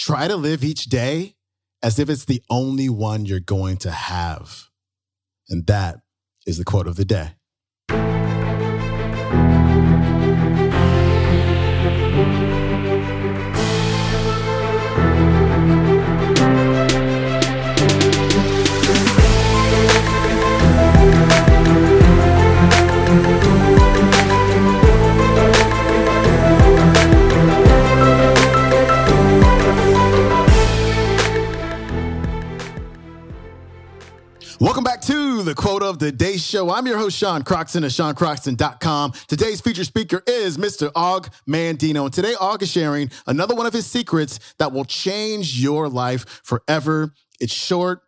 Try to live each day as if it's the only one you're going to have. And that is the quote of the day. Welcome back to the Quote of the Day Show. I'm your host, Sean Croxton of SeanCroxton.com. Today's featured speaker is Mr. Og Mandino. And today, Og is sharing another one of his secrets that will change your life forever. It's short,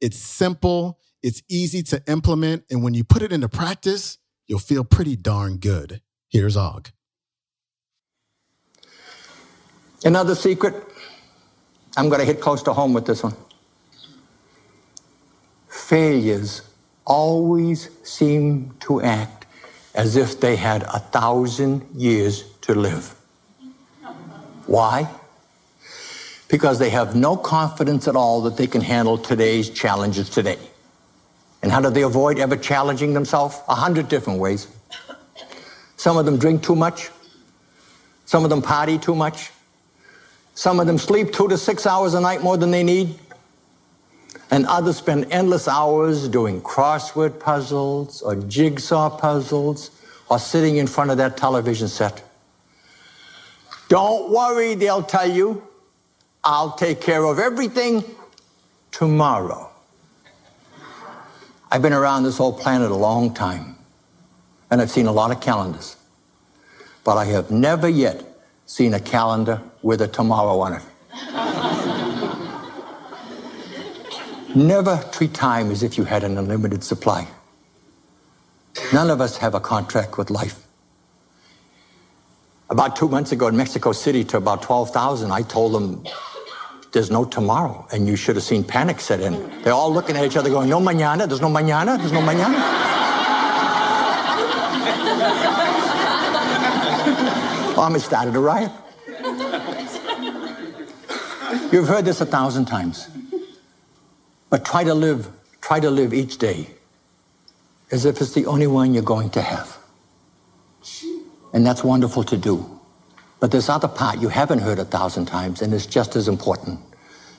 it's simple, it's easy to implement. And when you put it into practice, you'll feel pretty darn good. Here's Og. Another secret, I'm going to hit close to home with this one failures always seem to act as if they had a thousand years to live. Why? Because they have no confidence at all that they can handle today's challenges today. And how do they avoid ever challenging themselves? A hundred different ways. Some of them drink too much. Some of them party too much. Some of them sleep two to six hours a night more than they need and others spend endless hours doing crossword puzzles or jigsaw puzzles or sitting in front of that television set. Don't worry, they'll tell you. I'll take care of everything tomorrow. I've been around this whole planet a long time, and I've seen a lot of calendars. But I have never yet seen a calendar with a tomorrow on it. Never treat time as if you had an unlimited supply. None of us have a contract with life. About two months ago in Mexico City to about 12,000, I told them there's no tomorrow. And you should have seen panic set in. They're all looking at each other going, no mañana, there's no mañana, there's no mañana. Army started a riot. You've heard this a thousand times. But try to live, try to live each day as if it's the only one you're going to have. And that's wonderful to do. But this other part you haven't heard a thousand times, and it's just as important.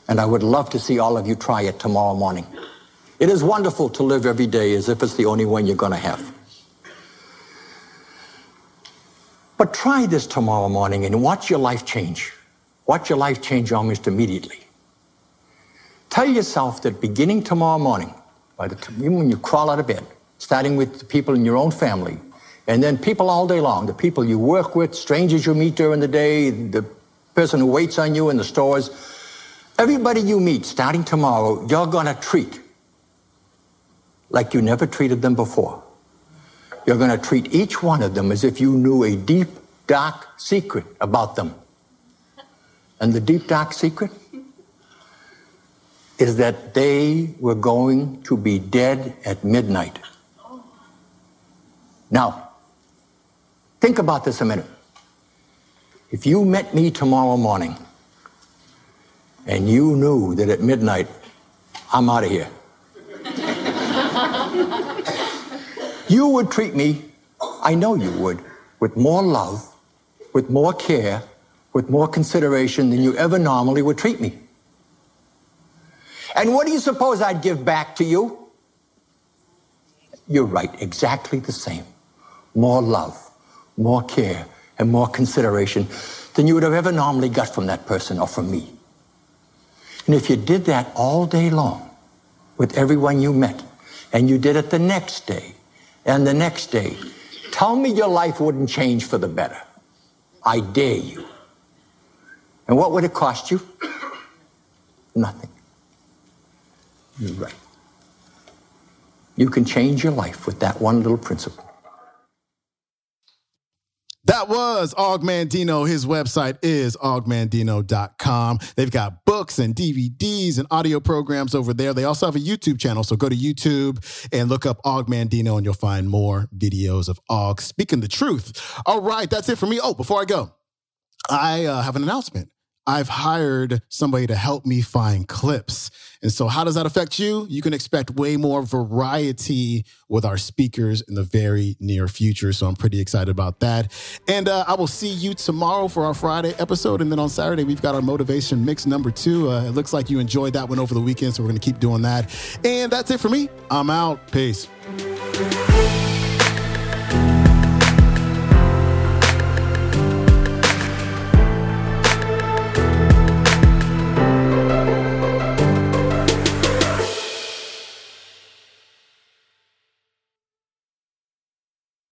And I would love to see all of you try it tomorrow morning. It is wonderful to live every day as if it's the only one you're going to have. But try this tomorrow morning and watch your life change. Watch your life change almost immediately. Tell yourself that beginning tomorrow morning, by the time, when you crawl out of bed, starting with the people in your own family, and then people all day long, the people you work with, strangers you meet during the day, the person who waits on you in the stores, everybody you meet starting tomorrow, you're going to treat like you never treated them before. You're going to treat each one of them as if you knew a deep, dark secret about them. And the deep, dark secret is that they were going to be dead at midnight. Now, think about this a minute. If you met me tomorrow morning and you knew that at midnight I'm out of here, you would treat me, I know you would, with more love, with more care, with more consideration than you ever normally would treat me. And what do you suppose I'd give back to you? You're right, exactly the same. More love, more care, and more consideration than you would have ever normally got from that person or from me. And if you did that all day long with everyone you met, and you did it the next day and the next day, tell me your life wouldn't change for the better. I dare you. And what would it cost you? Nothing. You're right. You can change your life with that one little principle. That was Og Mandino. His website is ogmandino.com. They've got books and DVDs and audio programs over there. They also have a YouTube channel. So go to YouTube and look up Og Mandino and you'll find more videos of Og speaking the truth. All right, that's it for me. Oh, before I go, I uh, have an announcement. I've hired somebody to help me find clips. And so, how does that affect you? You can expect way more variety with our speakers in the very near future. So, I'm pretty excited about that. And uh, I will see you tomorrow for our Friday episode. And then on Saturday, we've got our motivation mix number two. Uh, it looks like you enjoyed that one over the weekend. So, we're going to keep doing that. And that's it for me. I'm out. Peace.